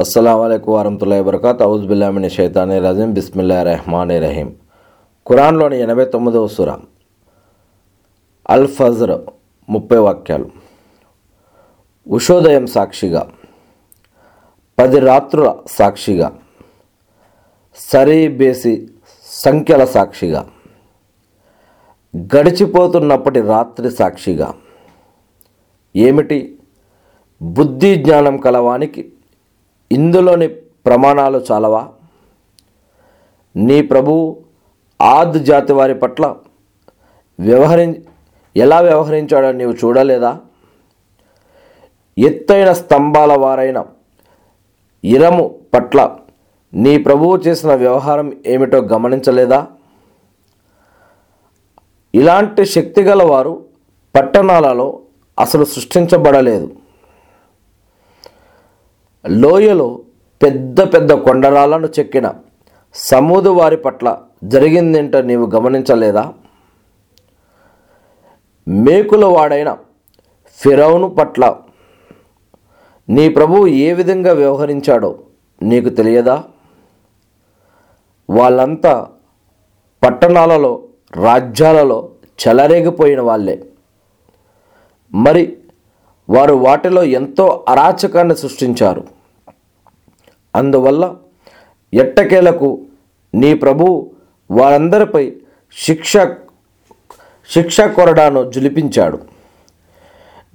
అస్సలం వరహతుల్లా వబర్కాత్ ఔజ్ బిల్లామిని షైతాని రజీం బిస్మిల్లా రెహమాన్ రహీం ఖురాన్లోని ఎనభై తొమ్మిదవ సుర. అల్ ఫజర్ ముప్పై వాక్యాలు. ఉషోదయం సాక్షిగా. పది రాత్రుల సాక్షిగా. సరీ బేసి సంఖ్యల సాక్షిగా. గడిచిపోతున్నప్పటి రాత్రి సాక్షిగా. ఏమిటి? బుద్ధి జ్ఞానం కలవానికి ఇందులోని ప్రమాణాలు చాలవా? నీ ప్రభు ఆద్ జాతి వారి పట్ల వ్యవహరి ఎలా వ్యవహరించాడో నీవు చూడలేదా? ఎత్తైన స్తంభాల వారైన ఇరము పట్ల నీ ప్రభువు చేసిన వ్యవహారం ఏమిటో గమనించలేదా? ఇలాంటి శక్తిగల వారు పట్టణాలలో అసలు సృష్టించబడలేదు. లోయలో పెద్ద పెద్ద కొండరాలను చెక్కిన సమూదు వారి పట్ల జరిగిందేంటో నీవు గమనించలేదా? మేకుల వాడైన ఫిరౌను పట్ల నీ ప్రభువు ఏ విధంగా వ్యవహరించాడో నీకు తెలియదా? వాళ్ళంతా పట్టణాలలో రాజ్యాలలో చెలరేగిపోయిన వాళ్ళే. మరి వారు వాటిలో ఎంతో అరాచకాన్ని సృష్టించారు. అందువల్ల ఎట్టకేలకు నీ ప్రభువు వారందరిపై శిక్ష శిక్ష కొరడాను జులిపించాడు.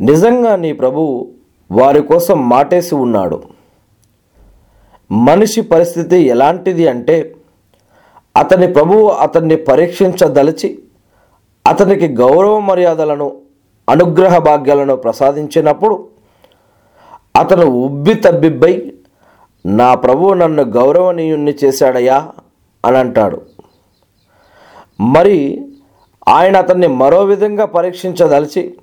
నిజంగా నీ ప్రభువు వారి కోసం మాటేసి ఉన్నాడు. మనిషి పరిస్థితి ఎలాంటిది అంటే అతని ప్రభువు అతన్ని పరీక్షించదలిచి అతనికి గౌరవ మర్యాదలను అనుగ్రహ భాగ్యాలను ప్రసాదించినప్పుడు అతను ఉబ్బి తబ్బిబ్బై నా ప్రభువు నన్ను గౌరవనీయుణ్ణి చేశాడయ్యా అని అంటాడు. మరి ఆయన అతన్ని మరో విధంగా పరీక్షించదలిచి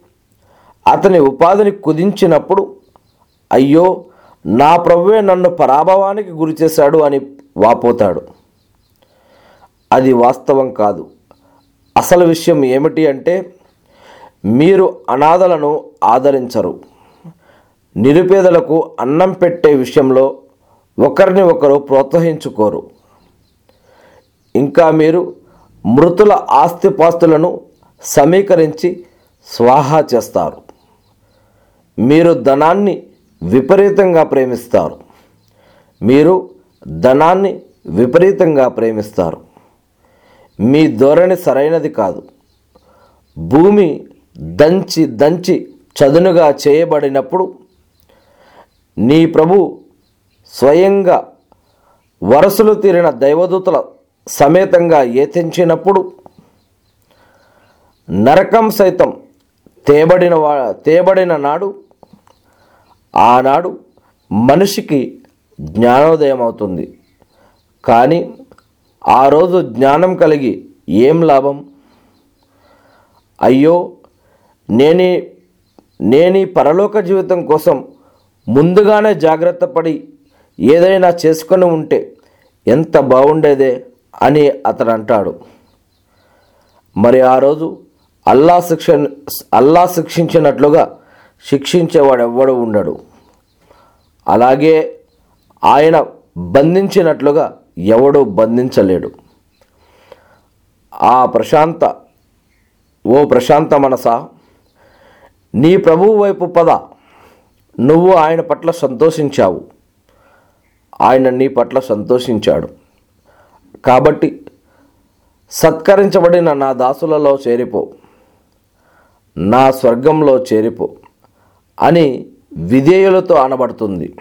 అతని ఉపాధిని కుదించినప్పుడు అయ్యో నా ప్రభువే నన్ను పరాభవానికి గురి చేశాడు అని వాపోతాడు. అది వాస్తవం కాదు. అసలు విషయం ఏమిటి అంటే మీరు అనాథలను ఆదరించరు. నిరుపేదలకు అన్నం పెట్టే విషయంలో ఒకరిని ఒకరు ప్రోత్సహించుకోరు. ఇంకా మీరు మృతుల ఆస్తిపాస్తులను సమీకరించి స్వాహా చేస్తారు. మీరు ధనాన్ని విపరీతంగా ప్రేమిస్తారు. మీరు ధనాన్ని విపరీతంగా ప్రేమిస్తారు. మీ ధోరణి సరైనది కాదు. భూమి దంచి దంచి చదునుగా చేయబడినప్పుడు నీ ప్రభు స్వయంగా వరసలు తీరిన దైవదూతల సమేతంగా ఏతించినప్పుడు నరకం సైతం తేబడిన వా తేబడిన నాడు ఆనాడు మనిషికి జ్ఞానోదయం అవుతుంది కానీ ఆ రోజు జ్ఞానం కలిగి ఏం లాభం? అయ్యో నేని నేనీ పరలోక జీవితం కోసం ముందుగానే జాగ్రత్త పడి ఏదైనా చేసుకొని ఉంటే ఎంత బాగుండేదే అని అతడు అంటాడు. మరి ఆ రోజు అల్లా శిక్ష అల్లా శిక్షించినట్లుగా శిక్షించేవాడు ఎవ్వడు ఉండడు. అలాగే ఆయన బంధించినట్లుగా ఎవడు బంధించలేడు. ఆ ప్రశాంత ఓ ప్రశాంత మనసా నీ ప్రభువు వైపు పద. నువ్వు ఆయన పట్ల సంతోషించావు. ఆయన నీ పట్ల సంతోషించాడు. కాబట్టి సత్కరించబడిన నా దాసులలో చేరిపో. నా స్వర్గంలో చేరిపో అని విధేయులతో అనబడుతుంది